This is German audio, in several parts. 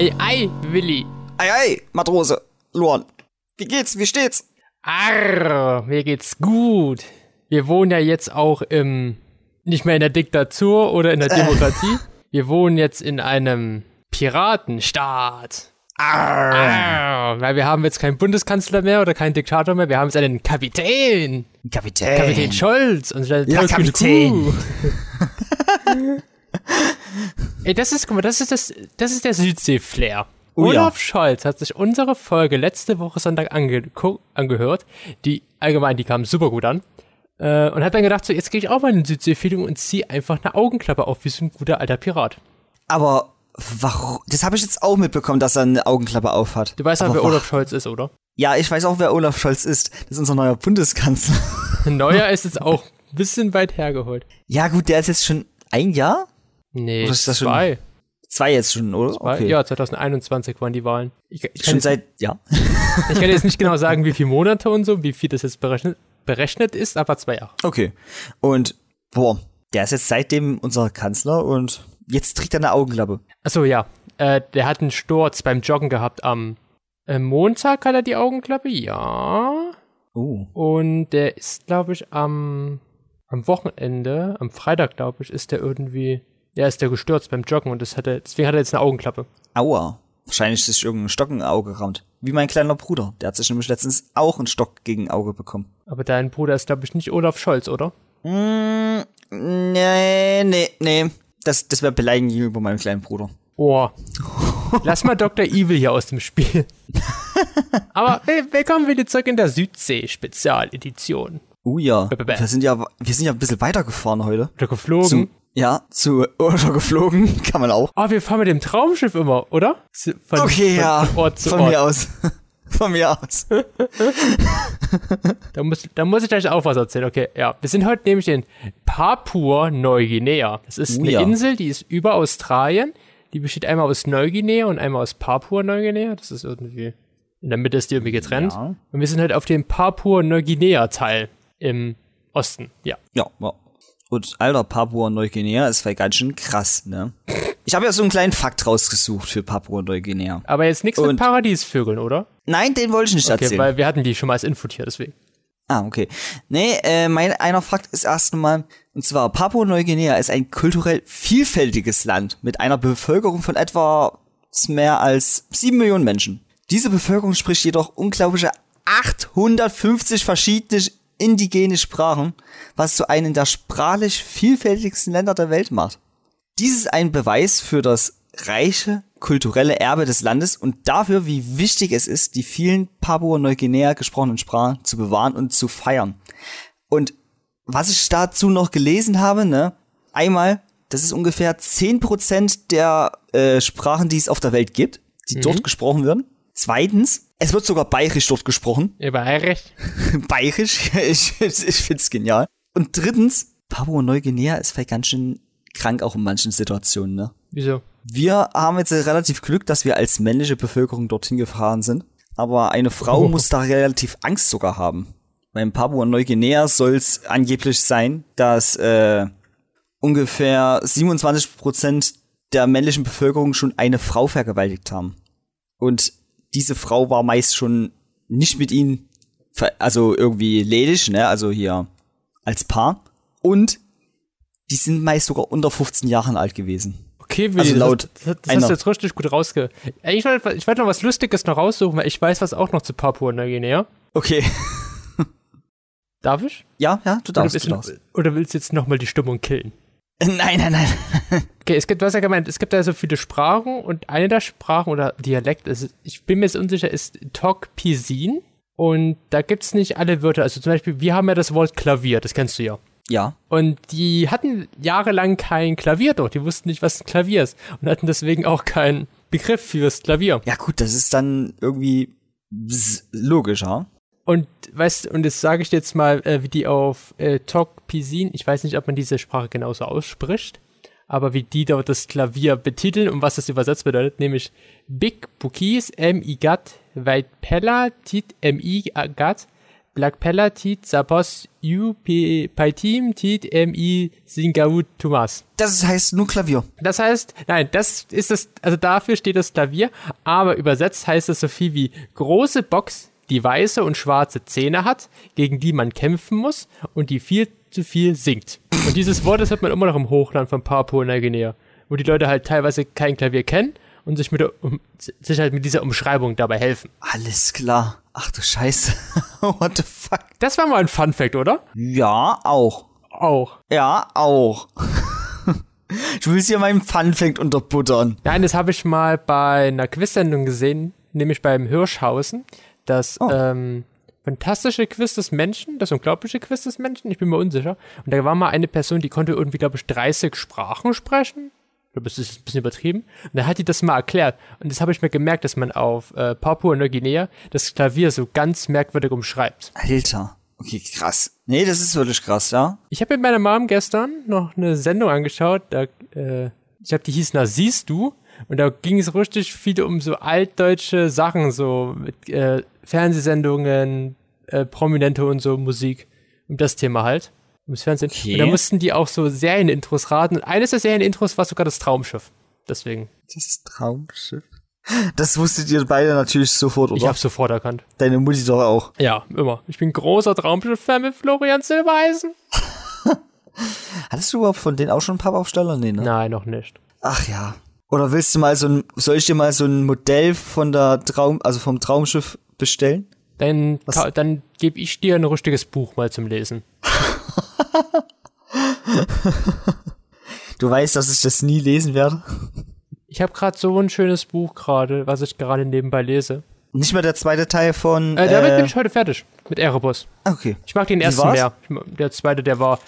Ei, ei, Willi. Ei, ei, Matrose. Luan. Wie geht's? Wie steht's? Arr, mir geht's gut. Wir wohnen ja jetzt auch im, nicht mehr in der Diktatur oder in der Demokratie. Wir wohnen jetzt in einem Piratenstaat. Arr. Arr, weil wir haben jetzt keinen Bundeskanzler mehr oder keinen Diktator mehr. Wir haben jetzt einen Kapitän. Kapitän. Kapitän Scholz. Und Ja, Kapitän. Ey, das ist, guck mal, das ist das, das ist der Südsee-Flair. Oh ja. Olaf Scholz hat sich unsere Folge letzte Woche Sonntag ange angehört. Die allgemein, die kam super gut an. Äh, und hat dann gedacht, so, jetzt gehe ich auch mal in den Südsee-Feeling und ziehe einfach eine Augenklappe auf, wie so ein guter alter Pirat. Aber warum? Das habe ich jetzt auch mitbekommen, dass er eine Augenklappe aufhat. Du weißt auch, Aber wer wa- Olaf Scholz ist, oder? Ja, ich weiß auch, wer Olaf Scholz ist. Das ist unser neuer Bundeskanzler. Neuer ist jetzt auch ein bisschen weit hergeholt. Ja, gut, der ist jetzt schon ein Jahr? Nee, Oder ist das schon- zwei. Zwei jetzt schon, oder? zwei. Ja, 2021 waren die Wahlen. Ich, ich, kann Schon jetzt, seit, ja. ich kann jetzt nicht genau sagen, wie viele Monate und so, wie viel das jetzt berechnet, berechnet ist, aber zwei Jahre. Okay. Und, boah, der ist jetzt seitdem unser Kanzler und jetzt trägt er eine Augenklappe. Achso, ja. Äh, der hat einen Sturz beim Joggen gehabt am äh, Montag hat er die Augenklappe, ja. Oh. Und der ist, glaube ich, am, am Wochenende, am Freitag, glaube ich, ist der irgendwie, ja, ist der gestürzt beim Joggen und das hat er, deswegen hat er jetzt eine Augenklappe. Aua. Wahrscheinlich ist sich irgendein Stock in Auge gerammt. Wie mein kleiner Bruder. Der hat sich nämlich letztens auch einen Stock gegen Auge bekommen. Aber dein Bruder ist, glaube ich, nicht Olaf Scholz, oder? Mm, nee, nee, nee. Das, das wäre beleidigend gegenüber meinem kleinen Bruder. Oh. Lass mal Dr. Evil hier aus dem Spiel. Aber hey, willkommen wieder zurück in der Südsee-Spezialedition. Oh ja. Bäh, bäh. Wir sind ja, wir sind ja ein bisschen weitergefahren heute. Oder geflogen. Zu, ja, zu, oder geflogen, kann man auch. Oh, wir fahren mit dem Traumschiff immer, oder? Von, Okay, von, ja. Von Ort zu Von Ort. mir aus. Von mir aus. Da muss, da muss ich gleich auch was erzählen. Okay, ja. Wir sind heute nämlich in Papua-Neuguinea. Das ist Oh eine ja. Insel, die ist über Australien. Die besteht einmal aus Neuguinea und einmal aus Papua-Neuguinea. Das ist irgendwie, in der Mitte ist die irgendwie getrennt. Ja. Und wir sind halt auf dem Papua-Neuguinea-Teil im Osten. Ja. Ja, ja. Und alter Papua-Neuguinea ist vielleicht ganz schön krass, ne? Ich habe ja so einen kleinen Fakt rausgesucht für Papua-Neuguinea. Aber jetzt nichts mit Paradiesvögeln, oder? Nein, den wollte ich nicht Okay, erzählen. weil wir hatten die schon mal als Infotier, deswegen. Ah, okay. Nee, äh, mein einer Fakt ist erst einmal, und zwar Papua-Neuguinea ist ein kulturell vielfältiges Land mit einer Bevölkerung von etwa mehr als sieben Millionen Menschen. Diese Bevölkerung spricht jedoch unglaubliche 850 verschiedene indigene Sprachen, was zu einem der sprachlich vielfältigsten Länder der Welt macht. Dies ist ein Beweis für das reiche kulturelle Erbe des Landes und dafür, wie wichtig es ist, die vielen Papua-Neuguinea gesprochenen Sprachen zu bewahren und zu feiern. Und was ich dazu noch gelesen habe, ne, einmal, das ist ungefähr 10% der äh, Sprachen, die es auf der Welt gibt, die dort gesprochen werden. Zweitens, es wird sogar bayerisch dort gesprochen. Über recht. bayerisch, ich, ich find's genial. Und drittens, Papua-Neuguinea ist vielleicht ganz schön krank auch in manchen Situationen, ne? Wieso? Wir haben jetzt relativ Glück, dass wir als männliche Bevölkerung dorthin gefahren sind. Aber eine Frau Oh. muss da relativ Angst sogar haben. Beim Papua-Neuguinea soll es angeblich sein, dass äh, ungefähr 27 Prozent der männlichen Bevölkerung schon eine Frau vergewaltigt haben. Und diese Frau war meist schon nicht mit ihnen, also irgendwie ledig, ne, also hier als Paar. Und die sind meist sogar unter 15 Jahren alt gewesen. Okay, Willi, Also laut das, das, das hast du jetzt richtig gut rausge... Ich wollte ich wollte noch was Lustiges noch raussuchen, weil ich weiß was auch noch zu Papua-Neuguinea. Okay. Darf ich? Ja, ja, du Oder darfst. Du du, darfst. oder willst du jetzt nochmal die Stimmung killen? Nein, nein, nein. Okay, es gibt, hast ja gemeint, es gibt da so viele Sprachen und eine der Sprachen oder Dialekt, ist, ich bin mir jetzt unsicher, ist Tok Pisin. Und da gibt's nicht alle Wörter. Also zum Beispiel, wir haben ja das Wort Klavier, das kennst du ja. Ja. Und die hatten jahrelang kein Klavier dort. Die wussten nicht, was ein Klavier ist. Und hatten deswegen auch keinen Begriff fürs Klavier. Ja, gut, das ist dann irgendwie s- logisch, ja? Und weißt und das sage ich jetzt mal, äh, wie die auf äh, Tok Pisin, ich weiß nicht, ob man diese Sprache genauso ausspricht, aber wie die dort das Klavier betiteln und was das übersetzt bedeutet, nämlich Big Bukis M I Gat Weit Pella Tit M I Gat Black Pella Tit Sapos U P Paitim Tit M I Singaut Thomas. Das heißt nur Klavier. Das heißt, nein, das ist das, also dafür steht das Klavier, aber übersetzt heißt es so viel wie große Box, die weiße und schwarze Zähne hat, gegen die man kämpfen muss und die viel zu viel singt. Und dieses Wort, das hört man immer noch im Hochland von Papua-Neuguinea, wo die Leute halt teilweise kein Klavier kennen und sich, mit der, um, sich halt mit dieser Umschreibung dabei helfen. Alles klar. Ach du Scheiße. What the fuck? Das war mal ein Fun Fact, oder? Ja, auch. Auch. Ja, auch. du willst hier meinen Funfact unterbuttern. Nein, das habe ich mal bei einer Quiz-Sendung gesehen, nämlich beim Hirschhausen. Das Oh. ähm, fantastische Quiz des Menschen, das unglaubliche Quiz des Menschen, ich bin mir unsicher. Und da war mal eine Person, die konnte irgendwie, glaube ich, 30 Sprachen sprechen. Ich glaube, das ist ein bisschen übertrieben. Und da hat die das mal erklärt. Und das habe ich mir gemerkt, dass man auf äh, Papua-Neuguinea das Klavier so ganz merkwürdig umschreibt. Alter. Okay, krass. Nee, das ist wirklich krass, ja? Ich habe mit meiner Mom gestern noch eine Sendung angeschaut, da, äh, ich glaube, die hieß Na siehst du? Und da ging es richtig viel um so altdeutsche Sachen, so mit äh, Fernsehsendungen, äh, Prominente und so Musik. Um das Thema halt. Ums Fernsehen. Okay. Und da mussten die auch so Serienintros raten. Und eines der Serienintros war sogar das Traumschiff. Deswegen. Das Traumschiff. Das wusstet ihr beide natürlich sofort, Ich oder? hab's sofort erkannt. Deine Mutti doch auch. Ja, immer. Ich bin großer Traumschiff-Fan mit Florian Silbereisen. Hattest du überhaupt von denen auch schon einen Pappaufsteller? Nee, ne? Nein, noch nicht. Ach ja. Oder willst du mal so ein, soll ich dir mal so ein Modell von der Traum, also vom Traumschiff bestellen? Dann, Was? dann gebe ich dir ein richtiges Buch mal zum Lesen. Du weißt, dass ich das nie lesen werde. Ich habe gerade so ein schönes Buch gerade, was ich gerade nebenbei lese. Nicht mehr der zweite Teil von. Äh, damit äh, bin ich heute fertig mit Erebus. Okay. Ich mag den ersten mehr. Der zweite, der war.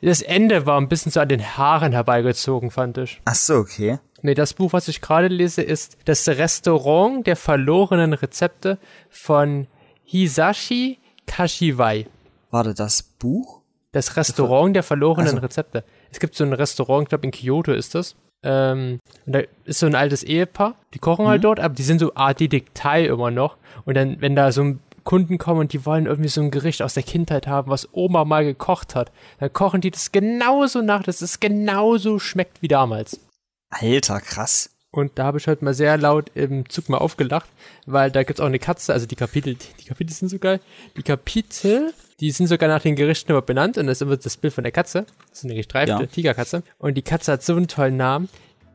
Das Ende war ein bisschen so an den Haaren herbeigezogen, fand ich. Ach so, okay. Nee, das Buch, was ich gerade lese, ist Das Restaurant der verlorenen Rezepte von Hisashi Kashiwai. Warte, das Buch? Das Restaurant der verlorenen Also. Rezepte. Es gibt so ein Restaurant, ich glaube in Kyoto ist das. Ähm, und da ist so ein altes Ehepaar, die kochen Mhm. halt dort, aber die sind so Art Detektei immer noch. Und dann, wenn da so Kunden kommen und die wollen irgendwie so ein Gericht aus der Kindheit haben, was Oma mal gekocht hat, dann kochen die das genauso nach, dass es genauso schmeckt wie damals. Alter, krass. Und da habe ich heute mal sehr laut im Zug mal aufgelacht, weil da gibt's auch eine Katze, also die Kapitel, die Kapitel sind so geil. Die Kapitel, die sind sogar nach den Gerichten immer benannt und das ist immer das Bild von der Katze. Das ist eine gestreifte Ja. Tigerkatze. Und die Katze hat so einen tollen Namen.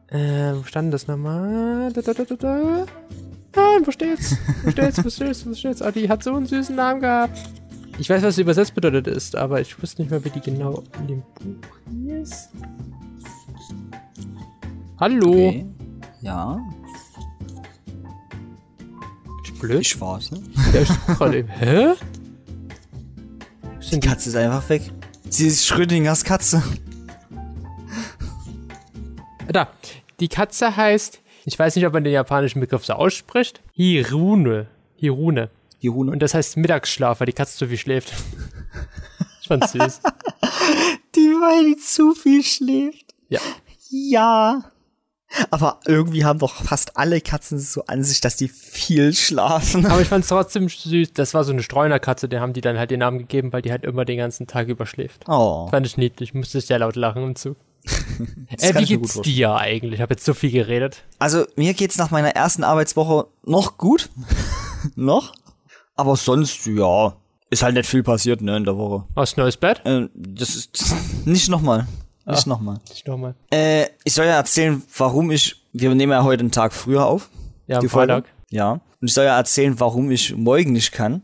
Äh, wo stand das nochmal? Da, da, da, da, da. Ah, wo steht's? Wo steht's? Wo steht's? Wo steht's? Ah, die hat so einen süßen Namen gehabt. Ich weiß, was übersetzt bedeutet ist, aber ich wusste nicht mehr, wie die genau in dem Buch hieß. Hallo. Okay. Ja, Ist blöd. ich warte. Der ist gerade eben. Hä? Die? Katze ist einfach weg. Sie ist Schrödingers Katze. Da. Die Katze heißt, ich weiß nicht, ob man den japanischen Begriff so ausspricht. Hirune. Hirune. Hirune. Und das heißt Mittagsschlaf, weil die Katze zu viel schläft. ich fand's süß. Die, weil die zu viel schläft. Ja. Ja. Aber irgendwie haben doch fast alle Katzen so an sich, dass die viel schlafen. Aber ich fand's trotzdem süß. Das war so eine Streunerkatze, der haben die dann halt den Namen gegeben, weil die halt immer den ganzen Tag überschläft. Oh. Fand ich niedlich, musste sehr laut lachen im Zug. Äh, wie ich geht's dir eigentlich? Ich habe jetzt so viel geredet. Also, mir geht's nach meiner ersten Arbeitswoche noch gut. noch. Aber sonst, ja, ist halt nicht viel passiert, ne, in der Woche. Aus neues Bett? Äh, das ist nicht nochmal. Nicht Ah. nochmal. Ich nochmal. Äh, ich soll ja erzählen, warum ich, wir nehmen ja heute einen Tag früher auf. Ja, am Folge. Freitag. Ja. Und ich soll ja erzählen, warum ich morgen nicht kann.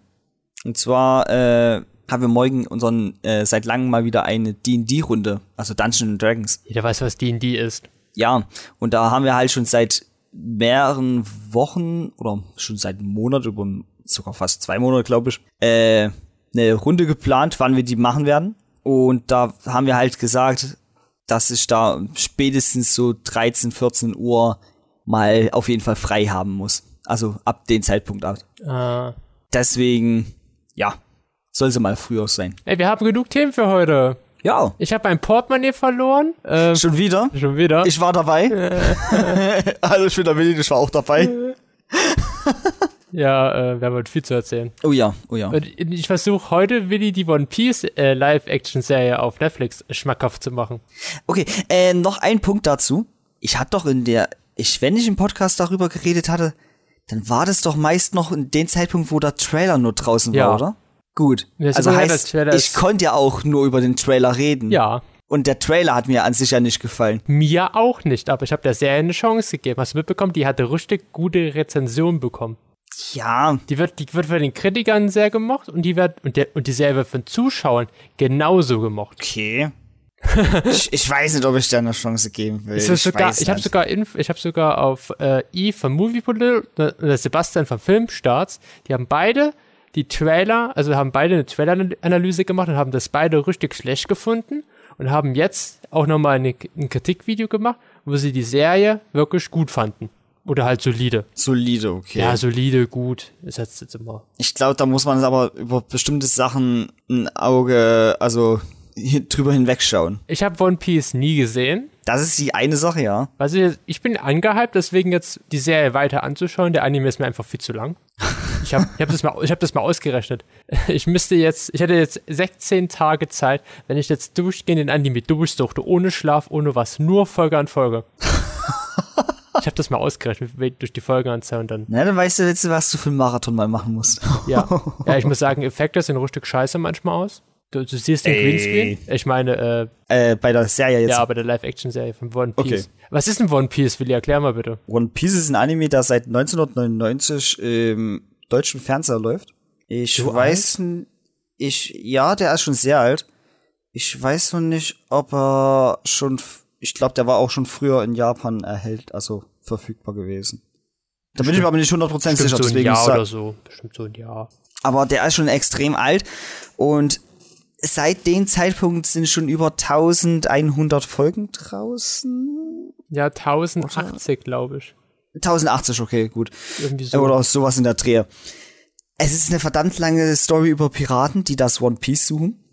Und zwar äh, haben wir morgen unseren äh, seit langem mal wieder eine D&D-Runde, also Dungeons Dragons. Jeder weiß, was D&D ist. Ja, und da haben wir halt schon seit mehreren Wochen oder schon seit einem Monat, über sogar fast zwei Monate, glaube ich, äh, eine Runde geplant, wann wir die machen werden. Und da haben wir halt gesagt, dass ich da spätestens so 13, 14 Uhr mal auf jeden Fall frei haben muss. Also ab dem Zeitpunkt ab. Äh, Deswegen, ja, soll sie mal früher sein. ey, wir haben genug Themen für heute. Ja, Ich habe mein Portemonnaie verloren. Äh, schon wieder. schon wieder. Ich war dabei. also ich bin der Willi, ich war auch dabei. Ja, äh, wir haben heute viel zu erzählen. Oh ja, oh ja. Und ich versuche heute, Willi, die One Piece äh, Live-Action-Serie auf Netflix schmackhaft zu machen. Okay, äh, noch ein Punkt dazu. Ich hatte doch in der, ich, wenn ich im Podcast darüber geredet hatte, dann war das doch meist noch in dem Zeitpunkt, wo der Trailer nur draußen Ja. war, oder? Gut. Ja, also heißt, ich konnte ja auch nur über den Trailer reden. Ja, Und der Trailer hat mir an sich ja nicht gefallen. mir auch nicht, aber ich habe der Serie eine Chance gegeben. Hast du mitbekommen? Die hatte richtig gute Rezensionen bekommen. Ja, Die wird, die wird von den Kritikern sehr gemocht und die wird und, der, und die Serie wird von Zuschauern genauso gemocht. okay. ich, ich weiß nicht, ob ich da eine Chance geben will. Ist sogar, weiß ich habe sogar, Inf ich habe sogar auf äh, I von Moviepolitical und der Sebastian von Filmstarts, die haben beide die Trailer, also haben beide eine Trailer-Analyse gemacht und haben das beide richtig schlecht gefunden und haben jetzt auch nochmal ein Kritikvideo gemacht, wo sie die Serie wirklich gut fanden. Oder halt solide. solide, okay. Ja, solide, gut. Ist jetzt, jetzt immer. Ich glaube, da muss man aber über bestimmte Sachen ein Auge, also hier drüber hinwegschauen. Ich habe One Piece nie gesehen. Das ist die eine Sache, ja. Also ich bin angehypt, deswegen jetzt die Serie weiter anzuschauen. Der Anime ist mir einfach viel zu lang. Ich habe ich hab das, mal- ich hab das mal ausgerechnet. Ich müsste jetzt, ich hätte jetzt 16 Tage Zeit, wenn ich jetzt durchgehend den Anime durchsuchte, ohne Schlaf, ohne was, nur Folge an Folge. Ich habe das mal ausgerechnet, durch die Folgeanzahl und dann, Na, dann weißt du jetzt, was du für einen Marathon mal machen musst. ja. Ja, ich muss sagen, Effekte sehen richtig scheiße manchmal aus. Du, du siehst den Ey. Greenscreen. Ich meine, äh, äh, bei der Serie jetzt. ja, bei der Live-Action-Serie von One Piece. Okay. Was ist ein One Piece, Willi? Erklär mal bitte. One Piece ist ein Anime, der seit 1999 im deutschen Fernseher läuft. Ich So weiß, n- ich, ja, der ist schon sehr alt. Ich weiß noch nicht, ob er schon, ich glaube, der war auch schon früher in Japan erhält, also verfügbar gewesen. Da bin ich mir aber nicht 100% sicher, Bestimmt so ein deswegen Jahr sag- oder so. Bestimmt so ein Jahr. aber der ist schon extrem alt und seit dem Zeitpunkt sind schon über 1100 Folgen draußen. Ja, 1080, glaube ich. 1080, okay, gut. Irgendwie so. Oder sowas in der Dreh. Es ist eine verdammt lange Story über Piraten, die das One Piece suchen.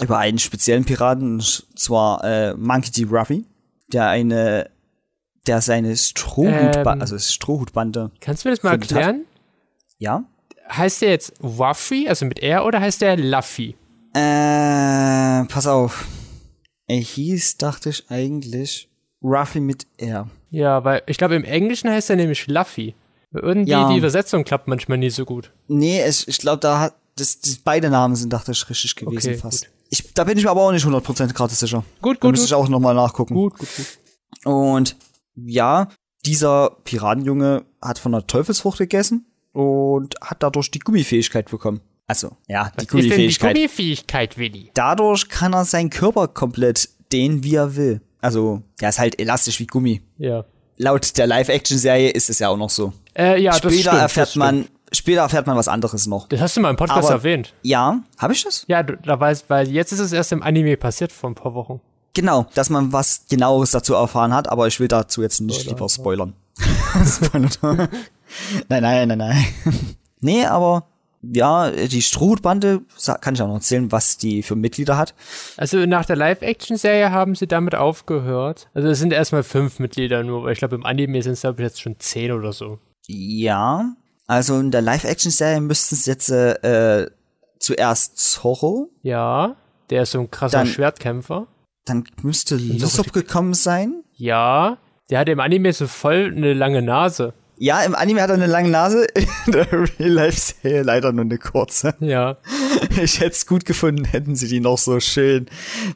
Über einen speziellen Piraten, und zwar äh, Monkey D. Ruffy, der eine, der seine Strohhutbande, Ähm. also Strohhutbande, Kannst du mir das mal erklären? ja? Heißt der jetzt Waffy, also mit R, oder heißt der Luffy? Äh, pass auf. Er hieß, dachte ich eigentlich, Ruffy mit R. Ja, weil ich glaube, im Englischen heißt er nämlich Luffy. Irgendwie Ja. die Übersetzung klappt manchmal nie so gut. Nee, es, ich glaube, da hat, das, das, beide Namen sind, dachte ich, richtig gewesen Okay, fast. gut. Ich, da bin ich mir aber auch nicht 100% gerade sicher. Gut, Da gut, müsste ich auch nochmal nachgucken. Gut, gut, gut. Und ja, dieser Piratenjunge hat von der Teufelsfrucht gegessen und hat dadurch die Gummifähigkeit bekommen. Also, ja, die Was denn die Gummifähigkeit. Gummifähigkeit, Willi? Dadurch kann er seinen Körper komplett dehnen, wie er will. Also, der ist halt elastisch wie Gummi. Ja. Laut der Live-Action-Serie ist es ja auch noch so. Äh, ja, das später stimmt, erfährt das man. Später erfährt man was anderes noch. Das hast du mal im Podcast Aber- erwähnt. Ja, habe ich das? Ja, da weiß, weil jetzt ist es erst im Anime passiert vor ein paar Wochen. Genau, dass man was genaueres dazu erfahren hat, aber ich will dazu jetzt nicht Spoiler. lieber spoilern. Spoiler. nein, nein, nein, nein. nee, aber ja, die Strohhutbande, sa- kann ich auch noch erzählen, was die für Mitglieder hat. Also nach der Live-Action-Serie haben sie damit aufgehört. Also es sind erstmal fünf Mitglieder nur, weil ich glaube im Anime sind es glaube ich jetzt schon zehn oder so. Ja, also in der Live-Action-Serie müssten es jetzt äh, äh, zuerst Zorro, Ja, der ist so ein krasser Dann- Schwertkämpfer. dann müsste Lysop gekommen sein. Ja, der hat im Anime so voll eine lange Nase. Ja, im Anime hat er eine lange Nase, in der Real-Life-Serie leider nur eine kurze. Ja. Ich hätte es gut gefunden, hätten sie die noch so schön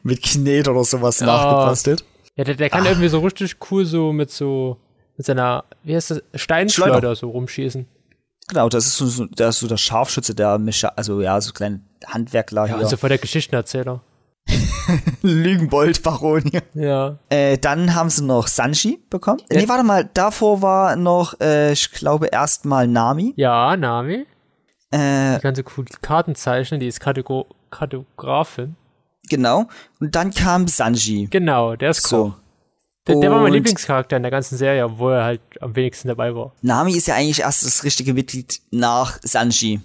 mit Knet oder sowas nachgebastelt. Ja, der, der kann irgendwie so richtig cool so mit so, mit seiner, wie heißt das, Steinschleuder Schleuder. so rumschießen. Genau, das ist so, so, der, ist so der Scharfschütze, der Mischer, also ja, so kleine Handwerkler Ja, hier. also voll der Geschichtenerzähler. Lügenbold-Baron hier. Ja. Äh, dann haben sie noch Sanji bekommen. Nee, warte mal, davor war noch, äh, ich glaube, erstmal Nami. Ja, Nami. Äh, Die so cool Karten zeichnen, die ist Kartografin. genau. Und dann kam Sanji. Genau, der ist cool. Der, der war mein Lieblingscharakter in der ganzen Serie, obwohl er halt am wenigsten dabei war. Nami ist ja eigentlich erst das richtige Mitglied nach Sanji.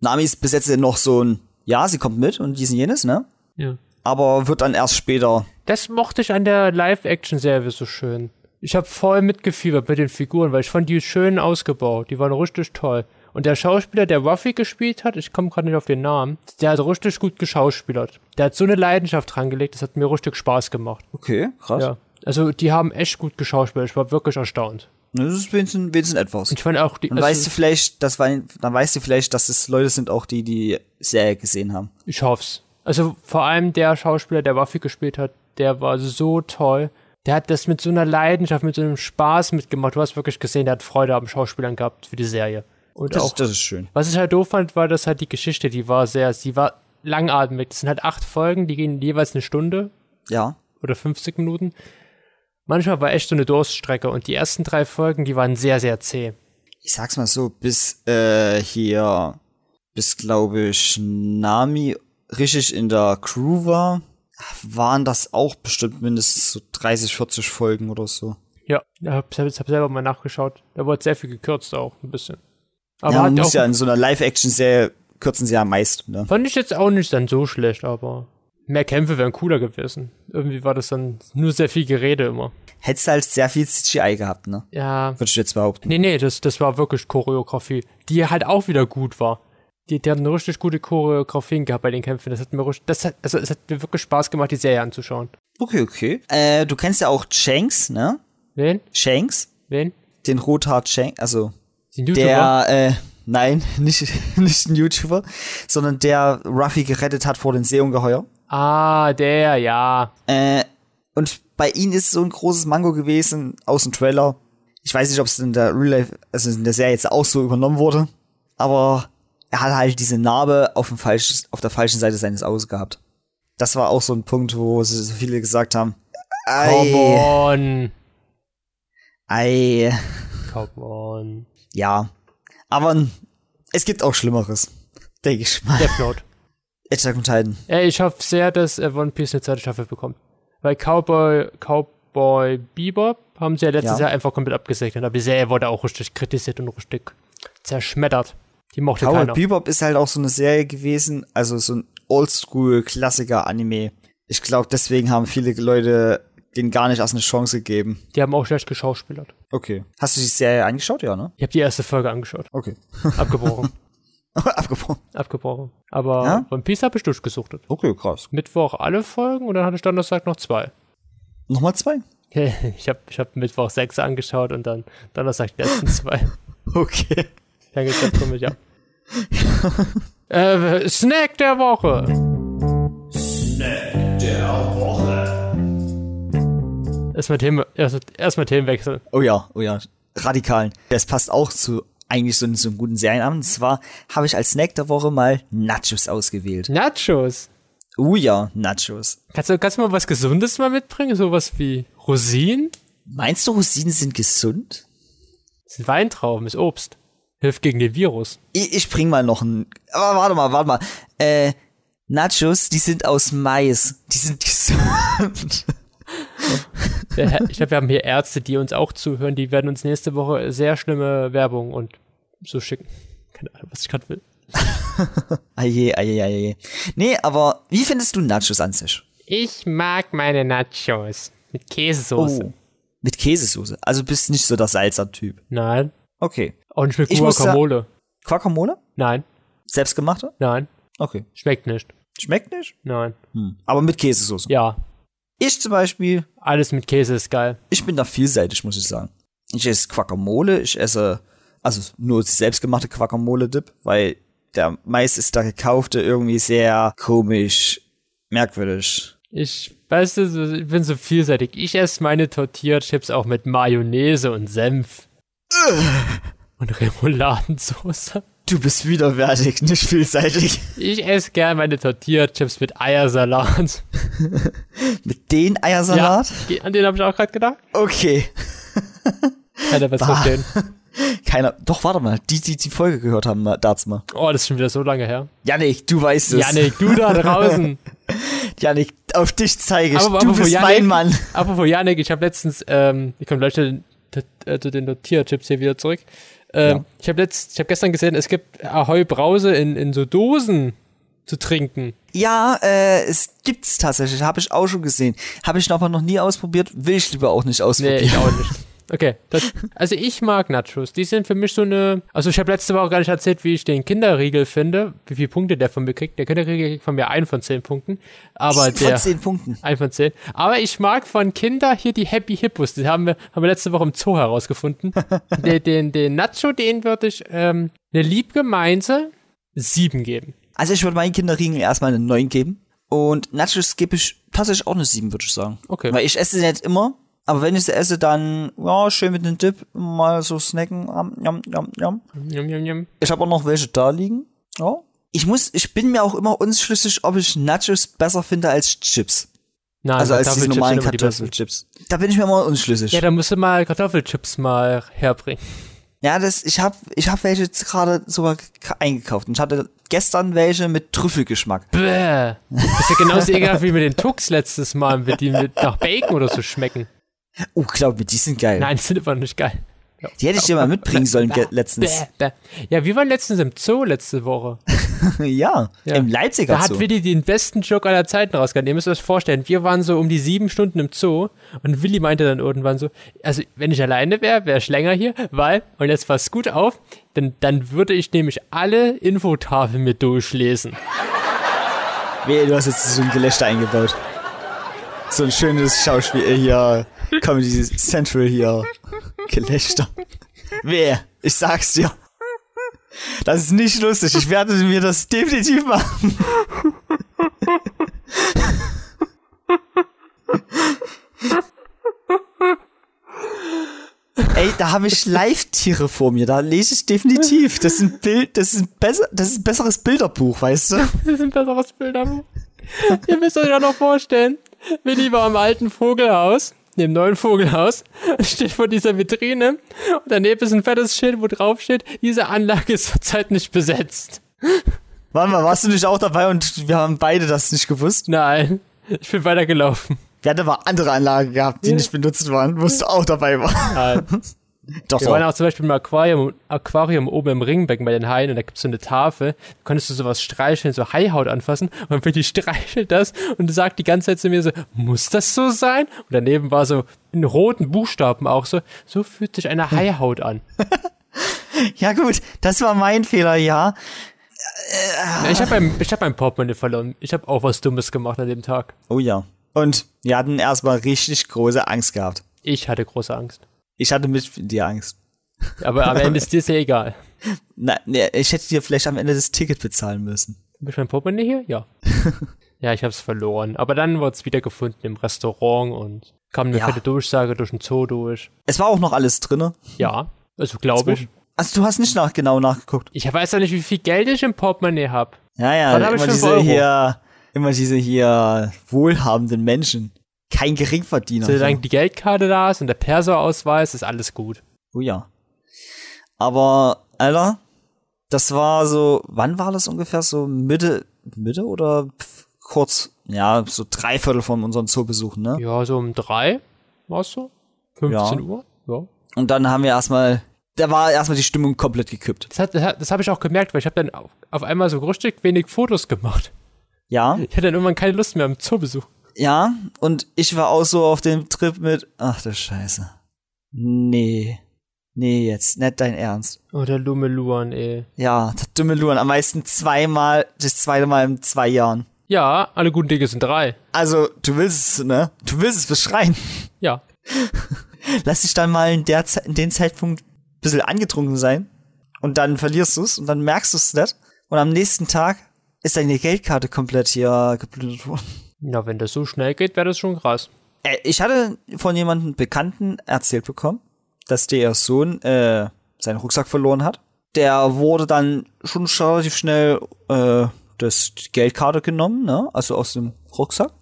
Nami ist bis jetzt noch so ein, ja, sie kommt mit und dies und jenes, ne? Ja. Aber wird dann erst später Das mochte ich an der Live-Action-Serie so schön. Ich habe voll mitgefiebert mit den Figuren, weil ich fand die schön ausgebaut. Die waren richtig toll. Und der Schauspieler, der Ruffy gespielt hat, ich komme gerade nicht auf den Namen, der hat richtig gut geschauspielert. Der hat so eine Leidenschaft dran gelegt, das hat mir richtig Spaß gemacht. Okay, krass. Ja. Also die haben echt gut geschauspielert. Ich war wirklich erstaunt. Das ist wenigstens, wenigstens etwas. Und ich fand auch die. Dann also, weißt du vielleicht, das war, dann weißt du vielleicht, dass es Leute sind, auch die die Serie gesehen haben. Ich hoff's. Also vor allem der Schauspieler, der Waffe gespielt hat, der war so toll. Der hat das mit so einer Leidenschaft, mit so einem Spaß mitgemacht. Du hast wirklich gesehen, der hat Freude am Schauspielern gehabt für die Serie. Und Das, auch, das ist schön. was ich halt doof fand, war, dass halt die Geschichte, die war sehr, sie war langatmig. Das sind halt acht Folgen, die gehen jeweils eine Stunde Ja. oder 50 Minuten. Manchmal war echt so eine Durststrecke und die ersten drei Folgen, die waren sehr, sehr zäh. Ich sag's mal so, bis äh, hier, bis glaube ich Nami richtig in der Crew war, waren das auch bestimmt mindestens so 30, 40 Folgen oder so. Ja, ich hab, hab selber mal nachgeschaut. Da wurde sehr viel gekürzt auch, ein bisschen. Aber ja, man muss ja in so einer Live-Action-Serie kürzen sie ja am meisten, ne? fand ich jetzt auch nicht dann so schlecht, aber mehr Kämpfe wären cooler gewesen. Irgendwie war das dann nur sehr viel Gerede immer. Hättest du halt sehr viel CGI gehabt, ne? Ja, Würde ich jetzt behaupten. nee, nee, das, das war wirklich Choreografie, die halt auch wieder gut war. Die, die hatten richtig gute Choreografien gehabt bei den Kämpfen. Das hat mir richtig, das hat, also es hat mir wirklich Spaß gemacht, die Serie anzuschauen. Okay, okay. Äh, du kennst ja auch Shanks, ne? Wen? Shanks? Wen? Den Rothart Shanks, also Den YouTuber? der, äh, nein, nicht, nicht ein YouTuber, sondern der Ruffy gerettet hat vor den Seeungeheuer. Ah, der, ja. Äh, und bei ihm ist so ein großes Mango gewesen aus dem Trailer. Ich weiß nicht, ob es in der Real Life, also in der Serie jetzt auch so übernommen wurde, aber er hat halt diese Narbe auf, dem falschen, auf der falschen Seite seines Auges gehabt. Das war auch so ein Punkt, wo so viele gesagt haben, Come ei, on. ei, Come on. ja. Aber es gibt auch Schlimmeres, denke ich mal. Death Note. Attack on Titan. Ey, ich hoffe sehr, dass äh, One Piece eine zweite Staffel bekommt. Weil Cowboy, Cowboy Bebop haben sie ja letztes Ja. Jahr einfach komplett abgesegnet. Aber die Serie wurde auch richtig kritisiert und richtig zerschmettert. Die mochte Cowboy keiner. Bebop ist halt auch so eine Serie gewesen, also so ein Oldschool-Klassiker-Anime. Ich glaube, deswegen haben viele Leute den gar nicht erst eine Chance gegeben. Die haben auch schlecht geschauspielert. Okay. Hast du die Serie angeschaut, ja, ne? Ich habe die erste Folge angeschaut. Okay. Abgebrochen. Abgebrochen. Abgebrochen. Aber Ja? One Piece habe ich durchgesuchtet. Okay, krass. Mittwoch alle Folgen und dann hatte ich Donnerstag noch zwei. Nochmal zwei? Ich habe ich hab Mittwoch sechs angeschaut und dann Donnerstag die letzten zwei. Okay. Dann geht's jetzt damit, ja. äh, Snack der Woche. Erstmal Themen, erst, erstmal Themenwechsel. Oh ja, oh ja. Radikalen. Das passt auch zu eigentlich so, so einem guten Serienabend. Und zwar habe ich als Snack der Woche mal Nachos ausgewählt. Nachos. Oh ja, Nachos. Kannst du, kannst du mal was Gesundes mal mitbringen? Sowas wie Rosinen? Meinst du, Rosinen sind gesund? Das sind Weintrauben, ist Obst. Hilft gegen den Virus. Ich, ich bring mal noch ein. Aber warte mal, warte mal. Äh, Nachos, die sind aus Mais. Die sind gesund. Ich glaube, wir haben hier Ärzte, die uns auch zuhören. Die werden uns nächste Woche sehr schlimme Werbung und so schicken. Keine Ahnung, was ich gerade will. Aje, aje, aje. Nee, aber wie findest du Nachos an sich? Ich mag meine Nachos. Mit Käsesoße. Oh. Mit Käsesoße. Also bist nicht so der Salzer-Typ. Nein. Okay. Auch nicht mit Guacamole. Guacamole? Nein. Selbstgemachte? Nein. Okay. Schmeckt nicht. Schmeckt nicht? Nein. Aber mit Käsesoße. Ja. Ich zum Beispiel, Alles mit Käse ist geil. ich bin da vielseitig, muss ich sagen. Ich esse Guacamole, ich esse, also nur selbstgemachte Guacamole-Dip, weil der Mais ist da gekaufte irgendwie sehr komisch, merkwürdig. Ich, du, so- ich bin so vielseitig. Ich esse meine Tortilla-Chips auch mit Mayonnaise und Senf. und Remouladensauce. Du bist widerwärtig, nicht vielseitig. Ich esse gern meine Tortilla-Chips mit Eiersalat. Mit den Eiersalat? Ja, an den habe ich auch gerade gedacht. Okay. Keiner wird verstehen. Keiner. Doch, warte mal. Die, die die Folge gehört haben, mal- dazu mal. Oh, das ist schon wieder so lange her. Janik, du weißt es. Janik, du da draußen. Janik, auf dich zeige ich. Aber- du bist Janik- mein Mann. Apropos Janik, ich habe letztens, ähm, ich komme gleich zu den, äh, zu den Tortilla-Chips hier wieder zurück. Ähm, Ja. Ich habe habe gestern gesehen, es gibt Ahoi Brause in, in so Dosen zu trinken. Ja, äh, es gibt's tatsächlich. Habe ich auch schon gesehen. Habe ich aber noch nie ausprobiert. Will ich lieber auch nicht Nee, ausprobieren. ich auch nicht. Okay. Das, also ich mag Nachos. Die sind für mich so eine. Also ich habe letzte Woche gar nicht erzählt, wie ich den Kinderriegel finde, wie viele Punkte der von mir kriegt. Der Kinderriegel kriegt von mir ein von zehn Punkten. Aber Ein der. von zehn Punkten. Ein von zehn. Aber ich mag von Kinder hier die Happy Hippos. Die haben wir, haben wir letzte Woche im Zoo herausgefunden. den, den, den Nacho, den würde ich ähm, eine liebgemeinte sieben geben. Also ich würde meinen Kinderriegel erstmal eine 9 geben. Und Nachos gebe ich tatsächlich auch eine 7, würde ich sagen. Okay. Weil ich esse sie nicht immer. Aber wenn ich sie esse, dann, ja, schön mit einem Dip, mal so snacken. Am, jam, jam, jam. Yum, yum, yum. Ich habe auch noch welche da liegen. Ja. Ich muss, ich bin mir auch immer unschlüssig, ob ich Nachos besser finde als Chips. Nein, Also als diese Kartoffelchips normalen die. Kartoffelchips. Da bin ich mir immer unschlüssig. Ja, da musst du mal Kartoffelchips mal herbringen. Ja, das, ich habe ich hab welche jetzt gerade sogar eingekauft. Und ich hatte gestern welche mit Trüffelgeschmack. Bäh. Das ist ja genauso ekelhaft wie mit den Tux letztes Mal, mit die mit nach Bacon oder so schmecken. Oh, glaub mir, die sind geil. Nein, die sind aber nicht geil. Die hätte ich dir mal mitbringen sollen ge- letztens. Bäh, bäh. Ja, wir waren letztens im Zoo letzte Woche. ja, Ja. im Leipziger Da hat Zoo. Willi den besten Joke aller Zeiten rausgehauen. Ihr müsst euch das vorstellen. Wir waren so um die sieben Stunden im Zoo und Willi meinte dann irgendwann so, also wenn ich alleine wäre, wäre ich länger hier, weil, und jetzt passt gut auf, denn dann würde ich nämlich alle Infotafeln mit durchlesen. Wehe, du hast jetzt so ein Gelächter eingebaut. So ein schönes Schauspiel hier, Comedy Central hier. Gelächter. Wehe, ich sag's dir. Das ist nicht lustig. Ich werde mir das definitiv machen. Ey, da habe ich Live-Tiere vor mir. Da lese ich definitiv. Das ist ein Bild, das ist ein besser, das ist ein besseres Bilderbuch, weißt du? Das ist ein besseres Bild. aber- Ihr müsst euch ja noch vorstellen, Willi war im alten Vogelhaus, dem neuen Vogelhaus, steht vor dieser Vitrine und daneben ist ein fettes Schild, wo drauf steht, diese Anlage ist zurzeit nicht besetzt. Warte mal, warst du nicht auch dabei und wir haben beide das nicht gewusst? Nein, ich bin weitergelaufen. Wir hatten aber andere Anlagen gehabt, die Ja. nicht benutzt waren, wo du auch dabei war. Nein. Doch, Wir waren auch zum Beispiel im Aquarium, Aquarium oben im Ringbecken bei den Haien und da gibt's so eine Tafel, da konntest du sowas streicheln, so Haihaut anfassen und Willi streichelt das und sagt die ganze Zeit zu mir so, muss das so sein? Und daneben war so in roten Buchstaben auch so, so fühlt sich eine Haihaut an. Ja gut, das war mein Fehler, ja. Ja, ich habe mein, ich hab mein Portemonnaie verloren. Ich habe auch was Dummes gemacht an dem Tag. Oh ja. Und wir hatten erstmal richtig große Angst gehabt. Ich hatte große Angst. Ich hatte mit dir Angst. Aber am Ende ist dir ja egal. Na, nee, ich hätte dir vielleicht am Ende das Ticket bezahlen müssen. Habe ich mein Portemonnaie hier? Ja. ja, ich habe es verloren. Aber dann wurde es wieder gefunden im Restaurant und kam eine Ja. fette Durchsage durch den Zoo durch. Es war auch noch alles drinne. Ja, also glaube ich. Also du hast nicht nach, genau nachgeguckt. Ich weiß ja nicht, wie viel Geld ich im Portemonnaie habe. Ja, ja, Dann hab ich immer fünf diese Euro. hier, immer diese hier wohlhabenden Menschen. Kein Geringverdiener. Solange die Geldkarte da ist und der Perso-Ausweis, ist alles gut. Oh ja. Aber, Alter, das war so, wann war das ungefähr? So Mitte, Mitte oder pf, kurz, ja, so drei Viertel von unseren Zoobesuchen, ne? Ja, so um drei warst du? 15 Ja. Uhr? Ja. Und dann haben wir erstmal, da war erstmal die Stimmung komplett gekippt. Das, hat, das, das habe ich auch gemerkt, weil ich habe dann auf, auf einmal so richtig wenig Fotos gemacht. Ja, Ich hatte dann irgendwann keine Lust mehr am Zoobesuch. Ja, und ich war auch so auf dem Trip mit, ach du Scheiße. Nee. Nee, jetzt, nicht dein Ernst. Oh, der Lumeluan, ey. Ja, das dumme Luan, am meisten zweimal, das zweite Mal in zwei Jahren. Ja, alle guten Dinge sind drei. Also, du willst es, ne? Du willst es beschreien. Ja. Lass dich dann mal in, der Ze in den Zeitpunkt ein bisschen angetrunken sein und dann verlierst du es und dann merkst du es nicht. Und am nächsten Tag ist deine Geldkarte komplett hier geplündert worden. Ja, wenn das so schnell geht, wäre das schon krass. Äh, ich hatte von jemandem Bekannten erzählt bekommen, dass der Sohn äh, seinen Rucksack verloren hat. Der wurde dann schon relativ schnell äh, das die Geldkarte genommen, ne? Also aus dem Rucksack.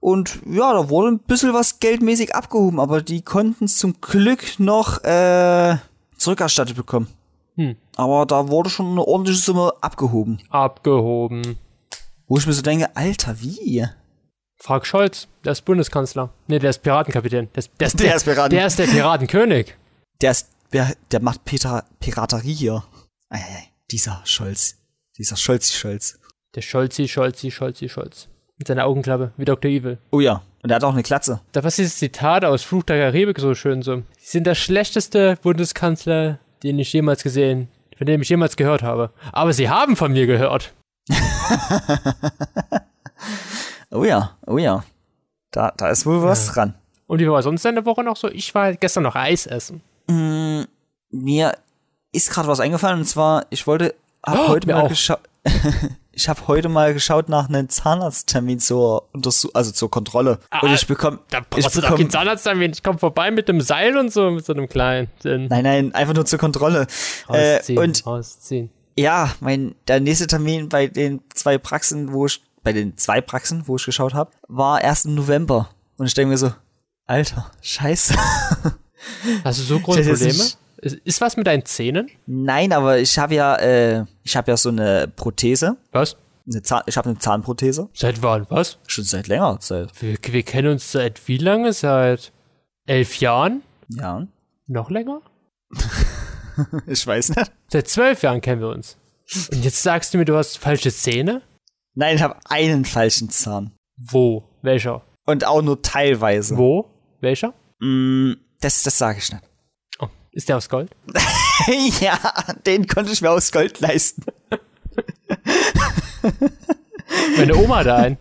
Und ja, da wurde ein bisschen was geldmäßig abgehoben, aber die konnten es zum Glück noch äh, zurückerstattet bekommen. Hm. Aber da wurde schon eine ordentliche Summe abgehoben. Abgehoben. Wo ich mir so denke, Alter, wie? Frag Scholz, der ist Bundeskanzler. Nee, der ist Piratenkapitän. Der ist, der ist, Der ist Piraten- Der ist der Piratenkönig. Der ist, der, der macht Peter, Piraterie hier. Ei, dieser Scholz. Dieser Scholzi-Scholz. Der Scholzi, Scholzi, Scholzi, Scholz. Mit seiner Augenklappe, wie Dr. Evil. Oh ja, Und er hat auch eine Klatze. Da war dieses Zitat aus Fluch der Karibik so schön so. Sie sind der schlechteste Bundeskanzler, den ich jemals gesehen, von dem ich jemals gehört habe. Aber sie haben von mir gehört. Oh ja, oh ja. Da, da ist wohl was dran. Und wie war sonst deine Woche noch so? Ich war gestern noch Eis essen. Mir ist gerade was eingefallen und zwar, ich wollte, hab Oh, heute mal geschaut. ich habe heute mal geschaut nach einem Zahnarzttermin zur Untersuchung, also zur Kontrolle. Ah, und ich bekomme, Da ich brauchst du doch bekomme, keinen Zahnarzttermin. Ich komme vorbei mit dem Seil und so, mit so einem kleinen. Nein, nein, einfach nur zur Kontrolle. Äh, Rausziehen, und rausziehen. Ja, mein, der nächste Termin bei den zwei Praxen, wo ich, bei den zwei Praxen, wo ich geschaut habe, war erst im November. Und ich denke mir so, Alter, scheiße. Hast du so große Probleme? ist was mit deinen Zähnen? Nein, aber ich habe ja, äh, ich habe ja so eine Prothese. Was? Eine Zahn, ich habe eine Zahnprothese. Seit wann? Was? Schon seit längerer Zeit. Wir, wir kennen uns seit wie lange? Seit elf Jahren? Ja. Noch länger? Ich weiß nicht. Seit zwölf Jahren kennen wir uns. Und jetzt sagst du mir, du hast falsche Zähne? Nein, ich habe einen falschen Zahn. Wo? Welcher? Und auch nur teilweise. Wo? Welcher? Mm, das, das sage ich nicht. Oh, ist der aus Gold? ja, den konnte ich mir aus Gold leisten. Meine Oma hat einen.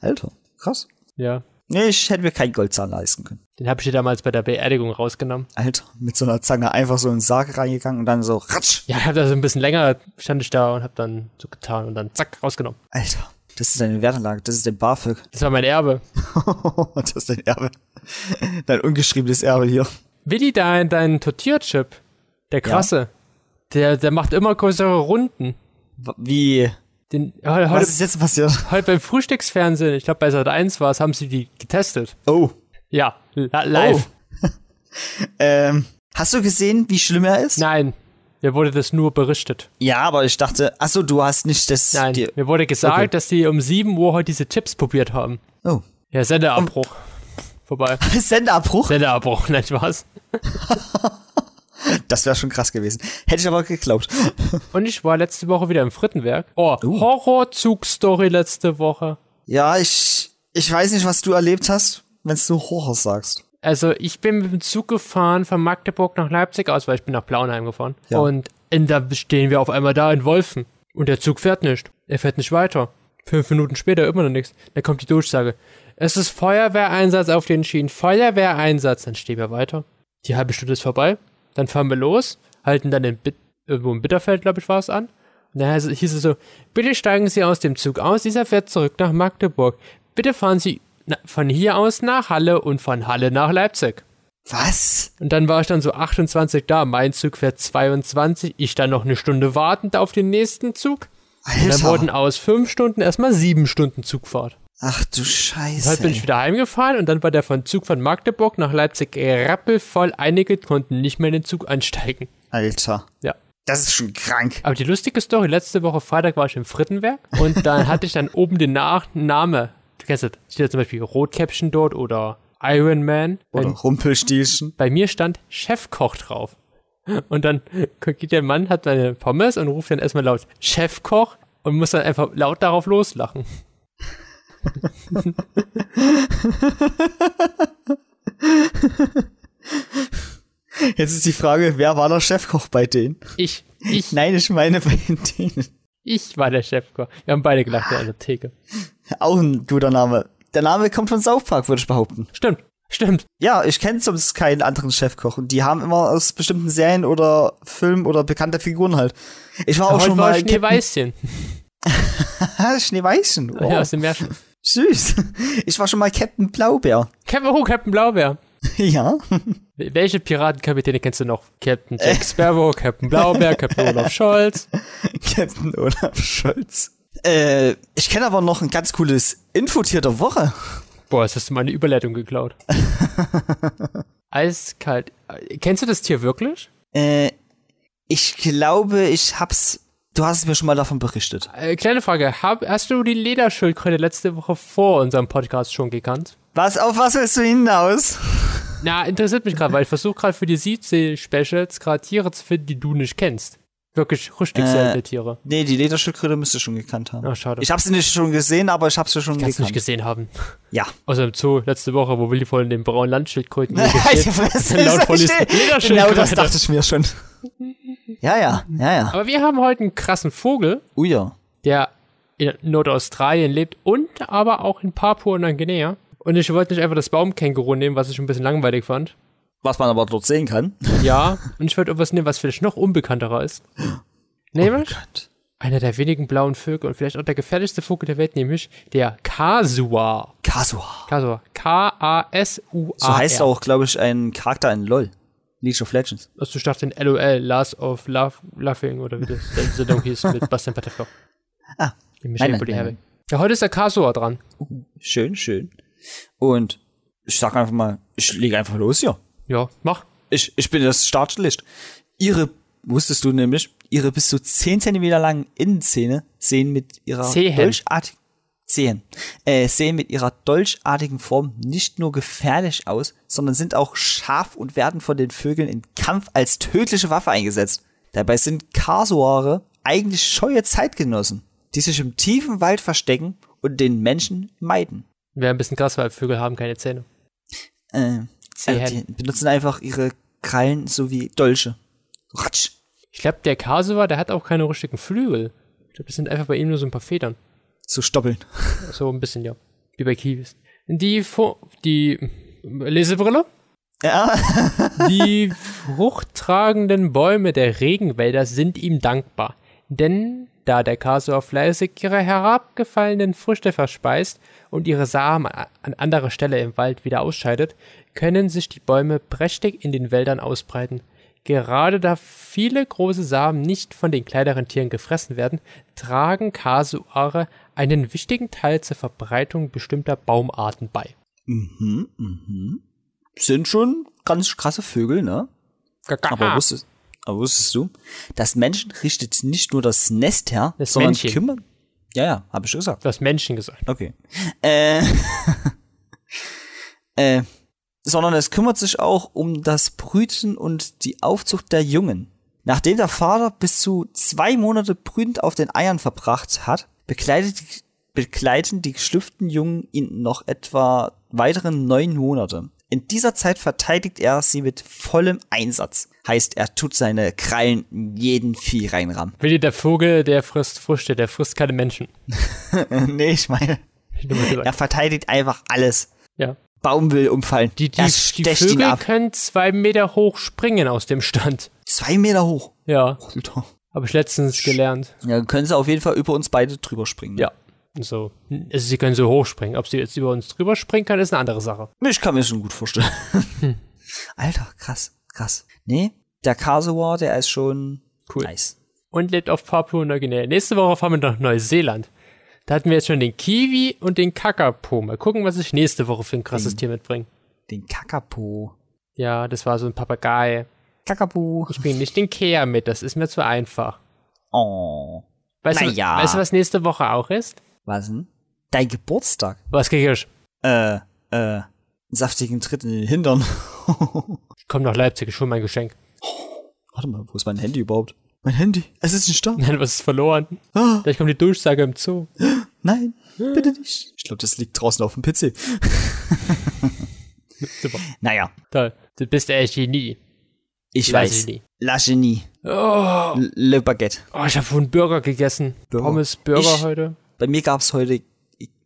Alter, krass. Ja. Nee, ich hätte mir keinen Goldzahn leisten können. Den habe ich dir damals bei der Beerdigung rausgenommen. Alter, mit so einer Zange einfach so in den Sarg reingegangen und dann so ratsch. Ja, ich habe da so ein bisschen länger, stand ich da und habe dann so getan und dann zack, rausgenommen. Alter, das ist deine Wertanlage, das ist dein BAföG. Das war mein Erbe. das ist dein Erbe. Dein ungeschriebenes Erbe hier. Willi, dein, dein Tortierchip, der krasse, der, der macht immer größere Runden. Wie? Den, he- Was heute, ist jetzt passiert? heute beim Frühstücksfernsehen, ich glaube bei Sat 1 war es, haben sie die getestet. Oh. Ja, live. Ähm, hast du gesehen, wie schlimm er ist? Nein, mir wurde das nur berichtet. Ja, aber ich dachte, ach so, du hast nicht das. Nein, Die, mir wurde gesagt, Okay. dass die um 7 Uhr heute diese Chips probiert haben. oh. Ja, Sendeabbruch. Vorbei. Sendeabbruch? Sendeabbruch, nein, was? Das wäre schon krass gewesen. Hätte ich aber geglaubt. Und ich war letzte Woche wieder im Frittenwerk. Oh, Uh. Horrorzug-Story letzte Woche. Ja, ich, ich weiß nicht, was du erlebt hast, wenn du Horror sagst. Also ich bin mit dem Zug gefahren von Magdeburg nach Leipzig aus, weil ich bin nach Blauenheim gefahren. Ja. Und in, da stehen wir auf einmal da in Wolfen. Und der Zug fährt nicht. Er fährt nicht weiter. Fünf Minuten später immer noch nichts. Dann kommt die Durchsage. Es ist Feuerwehreinsatz auf den Schienen. Feuerwehreinsatz. Dann stehen wir weiter. Die halbe Stunde ist vorbei. Dann fahren wir los, halten dann in Bit irgendwo in Bitterfeld, glaube ich, war es an. Und dann hieß es so, bitte steigen Sie aus dem Zug aus, dieser fährt zurück nach Magdeburg. Bitte fahren Sie von hier aus nach Halle und von Halle nach Leipzig. Was? Und dann war ich dann so 28 da. Mein Zug fährt 22. Ich dann noch eine Stunde wartend auf den nächsten Zug. Und dann wurden Alter. aus fünf Stunden erstmal sieben Stunden Zugfahrt. Ach du Scheiße. Heute bin ich wieder heimgefahren und dann war der von Zug von Magdeburg nach Leipzig rappelvoll. Einige konnten nicht mehr in den Zug einsteigen. Alter. Ja. Das ist schon krank. Aber die lustige Story, letzte Woche Freitag war ich im Frittenwerk und dann hatte ich dann oben den Nachname. Du kennst das, steht da zum Beispiel Rotkäppchen dort oder Iron Man. Oder Bei, Rumpelstilchen. bei mir stand Chefkoch drauf. Und dann geht der Mann, hat seine Pommes und ruft dann erstmal laut Chefkoch und muss dann einfach laut darauf loslachen. Jetzt ist die Frage, wer war der Chefkoch bei denen? Ich, ich, Nein, ich meine bei denen. ich war der Chefkoch. Wir haben beide gelacht in der Theke. Auch ein guter Name. Der Name kommt von South Park, würde ich behaupten. Stimmt, stimmt. Ja, ich kenne sonst keinen anderen Chefkoch. Und die haben immer aus bestimmten Serien oder Filmen oder bekannte Figuren halt. Ich war auch Heute schon war mal Schneeweißchen. Schneeweißchen. Oh, Ja, aus dem Märchen. süß. Ich war schon mal Captain Blaubeer. Captain, oh, Captain Blaubeer. ja. Welche Piratenkapitäne kennst du noch? Captain Jack Sparrow, Captain Blaubeer, Captain Olaf Scholz. Captain Olaf Scholz. Äh, ich kenne aber noch ein ganz cooles Infotier der Woche. Boah, jetzt hast du meine Überleitung geklaut. Eiskalt. Kennst du das Tier wirklich? Äh, ich glaube, ich hab's. Du hast mir schon mal davon berichtet. Äh, kleine Frage. Hab, hast du die Lederschildkröte letzte Woche vor unserem Podcast schon gekannt? Was, auf was willst du hinaus? Na, interessiert mich gerade, weil ich versuche gerade für die Südsee-Specials gerade Tiere zu finden, die du nicht kennst. Wirklich richtig Äh, seltene Tiere. Nee, die Lederschildkröte müsste schon gekannt haben. Ah, schade. Ich habe sie nicht schon gesehen, aber ich habe sie schon Kannst du nicht gekannt. gesehen haben. Ja. Außer im Zoo letzte Woche, wo Willi voll in dem braunen Landschildkröten Laut Polly ist genau das dachte ich mir schon. Ja, ja, ja, ja. Aber wir haben heute einen krassen Vogel, Oh ja. der in Nordaustralien lebt und aber auch in Papua-Neuguinea. Und ich wollte nicht einfach das Baumkänguru nehmen, was ich ein bisschen langweilig fand. Was man aber dort sehen kann. Ja, und ich wollte etwas nehmen, was vielleicht noch unbekannterer ist. Nämlich Gott. einer der wenigen blauen Vögel und vielleicht auch der gefährlichste Vogel der Welt, nämlich der Kasua. Kasua. Kasua. K-A-S-U-A. So heißt auch, glaube ich, ein Charakter in LOL. League of Legends. Also ich dachte in LOL, Last of Love, Laughing oder wie das der Sendung hieß mit Bastian Pantherflock. Ah. Nein, nein. Ja, heute ist der Kasua dran. Schön, schön. Und ich sag einfach mal, ich lege einfach los hier. Ja, mach. Ich, ich bin das Startlicht. Ihre, wusstest du nämlich, ihre bis zu 10 cm langen Innenzähne sehen mit ihrer Zehen. dolchartigen Zehen, äh, sehen mit ihrer dolchartigen Form nicht nur gefährlich aus, sondern sind auch scharf und werden von den Vögeln im Kampf als tödliche Waffe eingesetzt. Dabei sind Kasuare eigentlich scheue Zeitgenossen, die sich im tiefen Wald verstecken und den Menschen meiden. Wäre ein bisschen krass, weil Vögel haben keine Zähne. Äh, Zehen. also die benutzen einfach ihre Krallen sowie Dolche. Ratsch. Ich glaube, der Kasua, der hat auch keine richtigen Flügel. Ich glaube, das sind einfach bei ihm nur so ein paar Federn. So stoppeln. So ein bisschen, ja. Wie bei Kiwis. Die, Vo die Lesebrille? Ja. Die fruchttragenden Bäume der Regenwälder sind ihm dankbar, denn da der Kasua fleißig ihre herabgefallenen Früchte verspeist und ihre Samen an anderer Stelle im Wald wieder ausscheidet, können sich die Bäume prächtig in den Wäldern ausbreiten. Gerade da viele große Samen nicht von den kleineren Tieren gefressen werden, tragen Kasuare einen wichtigen Teil zur Verbreitung bestimmter Baumarten bei. mhm, mhm. Sind schon ganz krasse Vögel, ne? Aber wusstest, aber wusstest du, das Menschen richtet nicht nur das Nest her, Das sondern Männchen. kümmert. Ja, ja, habe ich gesagt. Du hast Menschen gesagt. Okay. Äh, äh, sondern es kümmert sich auch um das Brüten und die Aufzucht der Jungen. Nachdem der Vater bis zu zwei Monate brütend auf den Eiern verbracht hat, begleitet, begleiten die geschlüpften Jungen ihn noch etwa weiteren neun Monate. In dieser Zeit verteidigt er sie mit vollem Einsatz. Heißt, er tut seine Krallen in jeden Vieh reinrammen. Willi, der Vogel, der frisst Früchte, der frisst keine Menschen. nee, ich meine, ich er verteidigt einfach alles. Ja. Baum will umfallen. Die, die, er die Vögel können zwei Meter hoch springen aus dem Stand. Zwei Meter hoch. Ja, Alter. habe ich letztens gelernt. Ja, dann können sie auf jeden Fall über uns beide drüber springen. ne? Ja. So. Also sie können so hoch springen. Ob sie jetzt über uns drüber springen kann, ist eine andere Sache. Ich kann mir schon gut vorstellen. Alter, krass, krass. Nee, der Kasua, der ist schon Cool. nice. Und lebt auf Papua-Neuguinea. Nächste Woche fahren wir nach Neuseeland. Da hatten wir jetzt schon den Kiwi und den Kakapo. Mal gucken, was ich nächste Woche für ein krasses Den- Tier mitbringe. Den Kakapo. Ja, das war so ein Papagei. Kakapo. Ich bringe nicht den Kea mit, das ist mir zu einfach. Oh. Weißt, Na du, weißt du, was nächste Woche auch ist? Was denn? Dein Geburtstag? Was krieg ich? Äh, äh, einen saftigen Tritt in den Hintern. Ich komme nach Leipzig, ich hol mein Geschenk. Warte mal, wo ist mein Handy überhaupt? Mein Handy? Es ist nicht da. Nein, was ist verloren? Ah, Vielleicht kommt die Durchsage im Zoo. nein, bitte nicht. Ich glaube, das liegt draußen auf dem PC. Super. Naja, Toll. Du bist echt Genie. ich La weiß. Genie. La Genie. Oh, Le Baguette. oh ich habe vorhin Burger gegessen. Burger. Pommes Burger Ich- heute. Bei mir gab's heute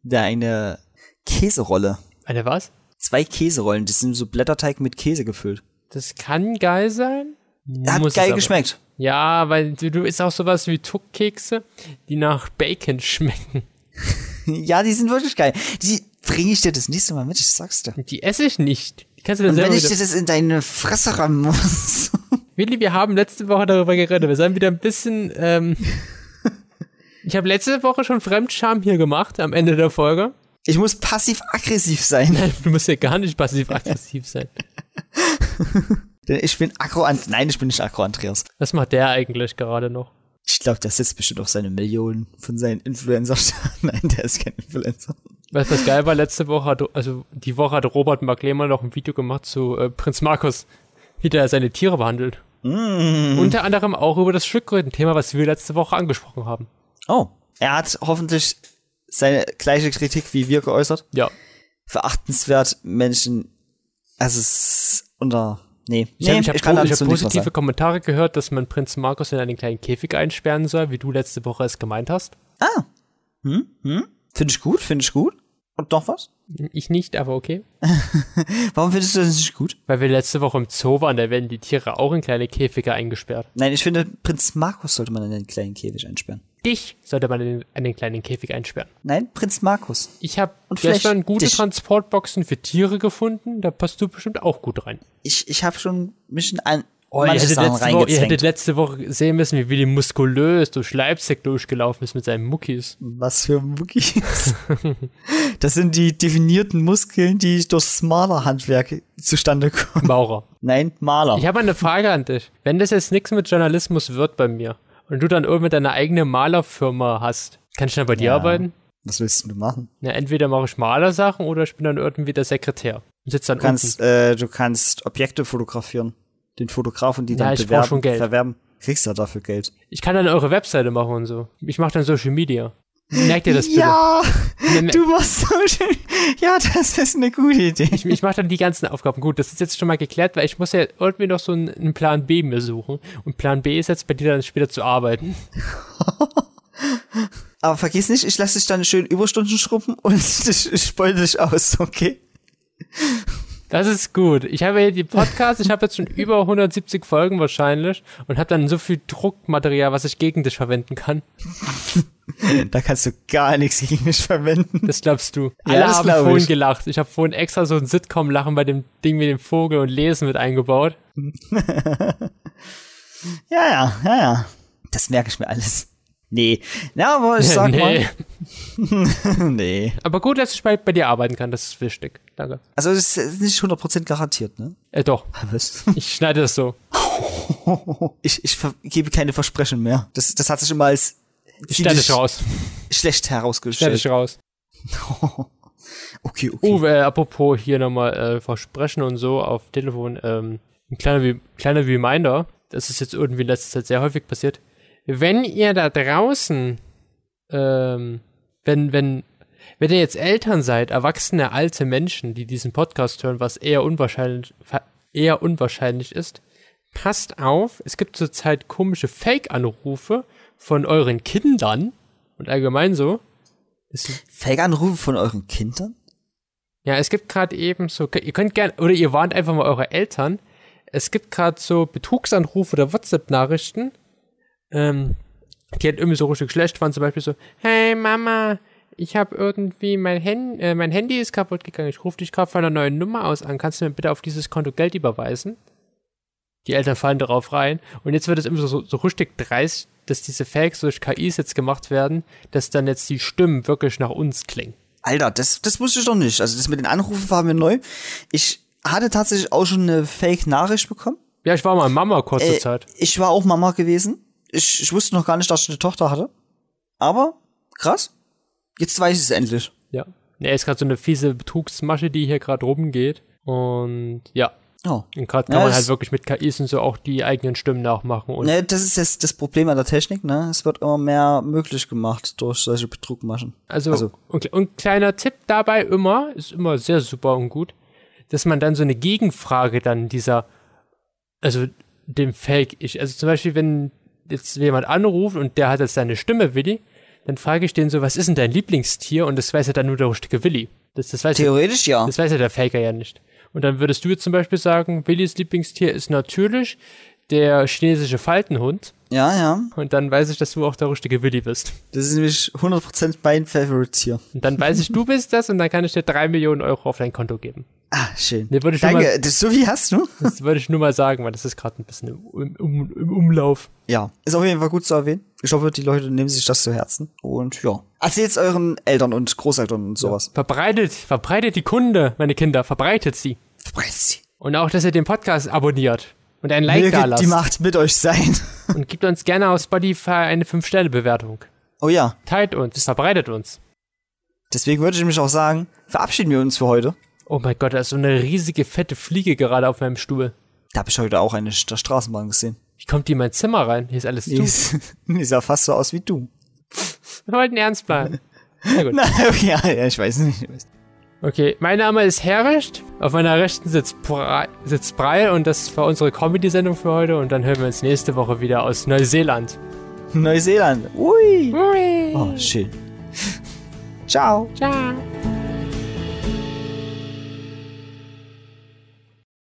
da eine Käserolle. Eine was? Zwei Käserollen, die sind so Blätterteig mit Käse gefüllt. Das kann geil sein. Hat geil geschmeckt. Ja, weil du, du isst auch sowas wie Tuckkekse, die nach Bacon schmecken. Ja, die sind wirklich geil. Die bringe ich dir das nächste Mal mit, ich sag's dir. Die esse ich nicht. Die kannst du Und wenn ich dir das in deine Fresse rammen muss. Willi, wir haben letzte Woche darüber geredet. Wir sind wieder ein bisschen. Ähm, ich habe letzte Woche schon Fremdscham hier gemacht am Ende der Folge. Ich muss passiv-aggressiv sein. Du musst ja gar nicht passiv-aggressiv sein. Denn ich bin aggro an Nein, ich bin nicht aggro Andreas. Was macht der eigentlich gerade noch? Ich glaube, der sitzt bestimmt auf seine Millionen von seinen Influencer. Nein, der ist kein Influencer. Weißt du, was geil war? Letzte Woche hat, also die Woche hat Robert Mark Lehmann noch ein Video gemacht zu äh, Prinz Markus, wie der seine Tiere behandelt. Mm. Unter anderem auch über das Schildkröten-Thema, was wir letzte Woche angesprochen haben. Oh, er hat hoffentlich seine gleiche Kritik wie wir geäußert. Ja. Verachtenswert Menschen, also es ist unter, nee, Ich nee, habe hab, po- hab positive. Kommentare gehört, dass man Prinz Markus in einen kleinen Käfig einsperren soll, wie du letzte Woche es gemeint hast. Ah, hm, hm, finde ich gut, finde ich gut. Und noch was? Ich nicht, aber okay. Warum findest du das nicht gut? Weil wir letzte Woche im Zoo waren, da werden die Tiere auch in kleine Käfige eingesperrt. Nein, ich finde, Prinz Markus sollte man in einen kleinen Käfig einsperren. Dich sollte man in einen kleinen Käfig einsperren. Nein, Prinz Markus. Ich habe gestern gute dich. Transportboxen für Tiere gefunden, da passt du bestimmt auch gut rein. Ich, ich habe schon mich in ein, Oh, ihr, hättet Woche, ihr hättet letzte Woche sehen müssen, wie Willi muskulös durch Leipzig durchgelaufen ist mit seinen Muckis. Was für Muckis. das sind die definierten Muskeln, die durchs Malerhandwerk zustande kommen. Maurer. Nein, Maler. Ich habe eine Frage an dich. Wenn das jetzt nichts mit Journalismus wird bei mir und du dann irgendwie deine eigene Malerfirma hast, kann ich dann bei dir Ja. arbeiten? Was willst du machen? Na, entweder mache ich Malersachen oder ich bin dann irgendwie der Sekretär und sitze dann Du kannst, unten. äh, du kannst Objekte fotografieren. Den Fotografen, die Ja, dann ich bewerben, schon Geld. verwerben. Kriegst ja dafür Geld. Ich kann dann eure Webseite machen und so. Ich mache dann Social Media. Merkt ihr das bitte? Ja, du warst so schön. Ja, das ist eine gute Idee. Ich, ich mache dann die ganzen Aufgaben. Gut, das ist jetzt schon mal geklärt, weil ich muss ja irgendwie noch so einen, einen Plan B mir suchen. Und Plan B ist jetzt bei dir dann später zu arbeiten. Aber vergiss nicht, ich lasse dich dann schön Überstunden schrubben und ich, beute dich aus, okay? Das ist gut. Ich habe hier die Podcasts, ich habe jetzt schon über 170 Folgen wahrscheinlich und habe dann so viel Druckmaterial, was ich gegen dich verwenden kann. Da kannst du gar nichts gegen mich verwenden. Das glaubst du. Ja, Alle das haben vorhin ich. gelacht. Ich habe vorhin extra so ein Sitcom-Lachen bei dem Ding mit dem Vogel und Lesen mit eingebaut. Ja, ja, ja, ja. Das merke ich mir alles. Nee. Na, aber ich sag nee. mal. nee. Aber gut, dass ich bei, bei dir arbeiten kann, das ist wichtig. Danke. Also, das ist nicht 100% garantiert, ne? Äh, doch. Was? Ich schneide das so. Ich, ich gebe keine Versprechen mehr. Das, das hat sich immer als dich raus. schlecht herausgestellt. dich raus. okay, okay. Uwe, äh, apropos hier nochmal äh, Versprechen und so auf Telefon, ähm, ein kleiner, kleiner Reminder, das ist jetzt irgendwie in letzter Zeit sehr häufig passiert. Wenn ihr da draußen, ähm, wenn, wenn, wenn ihr jetzt Eltern seid, erwachsene alte Menschen, die diesen Podcast hören, was eher unwahrscheinlich, eher unwahrscheinlich ist, passt auf, es gibt zurzeit komische Fake-Anrufe von euren Kindern und allgemein so. Fake-Anrufe von euren Kindern? ja, es gibt gerade eben so, ihr könnt gerne, oder ihr warnt einfach mal eure Eltern. Es gibt gerade so Betrugsanrufe oder WhatsApp-Nachrichten, ähm, die halt irgendwie so richtig schlecht waren. Zum Beispiel so, hey Mama, ich habe irgendwie mein, Hand, äh, mein Handy ist kaputt gegangen. Ich rufe dich gerade von einer neuen Nummer aus an. Kannst du mir bitte auf dieses Konto Geld überweisen? Die Eltern fallen darauf rein. Und jetzt wird es immer so, so richtig dreist, dass diese Fakes durch KIs jetzt gemacht werden, dass dann jetzt die Stimmen wirklich nach uns klingen. Alter, das, das wusste ich doch nicht. Also, das mit den Anrufen war mir neu. Ich hatte tatsächlich auch schon eine Fake-Nachricht bekommen. Ja, ich war mal Mama kurze Äh, Zeit. ich war auch Mama gewesen. Ich, ich wusste noch gar nicht, dass ich eine Tochter hatte. Aber, krass. Jetzt weiß ich es endlich. Ja. Ja, ist gerade so eine fiese Betrugsmasche, die hier gerade rumgeht. Und ja. Oh. Und gerade kann Ja, man halt wirklich mit KIs und so auch die eigenen Stimmen nachmachen. Und Ne, das ist jetzt das Problem an der Technik, ne? Es wird immer mehr möglich gemacht durch solche Betrugmaschen. also, also- und, und kleiner Tipp dabei immer, ist immer sehr super und gut, dass man dann so eine Gegenfrage dann dieser, also dem Fake ich, also zum Beispiel, wenn jetzt jemand anruft und der hat jetzt seine Stimme, Willi, dann frage ich den so, was ist denn dein Lieblingstier? Und das weiß ja dann nur der richtige Willi. Das, das weiß Theoretisch ja. Das weiß ja der Faker ja nicht. Und dann würdest du jetzt zum Beispiel sagen, Willis Lieblingstier ist natürlich der chinesische Faltenhund. Ja, ja. Und dann weiß ich, dass du auch der richtige Willi bist. Das ist nämlich 100% mein Favorite-Tier. Und dann weiß ich, du bist das und dann kann ich dir drei Millionen Euro auf dein Konto geben. Ah, schön. Nee, Danke. mal- Das, so wie hast du? Das würde ich nur mal sagen, weil das ist gerade ein bisschen im, im, im Umlauf. Ja. Ist auf jeden Fall gut zu erwähnen. Ich hoffe, die Leute nehmen sich das zu Herzen. Und ja. Erzählt's euren Eltern und Großeltern und sowas. Verbreitet, verbreitet die Kunde, meine Kinder, verbreitet sie. Verbreitet sie. Und auch, dass ihr den Podcast abonniert und ein Like da lasst. die Macht mit euch sein. Und gibt uns gerne auf Spotify eine 5-Sterne-Bewertung. Oh ja. Teilt uns, verbreitet uns. Deswegen würde ich mich auch sagen, verabschieden wir uns für heute. Oh mein Gott, da ist so eine riesige, fette Fliege gerade auf meinem Stuhl. Da habe ich heute auch eine der Straßenbahn gesehen. Wie kommt die in mein Zimmer rein? Hier ist alles zu. die sah fast so aus wie du. Wir wollten ernst bleiben. Na gut. Na, ja, ja, ich weiß nicht. Ich weiß. Okay, mein Name ist Herrecht. Auf meiner rechten sitzt, Brei, sitzt Breil und das war unsere Comedy-Sendung für heute. Und dann hören wir uns nächste Woche wieder aus Neuseeland. Neuseeland. Ui. Hui. Oh, schön. Ciao. Ciao.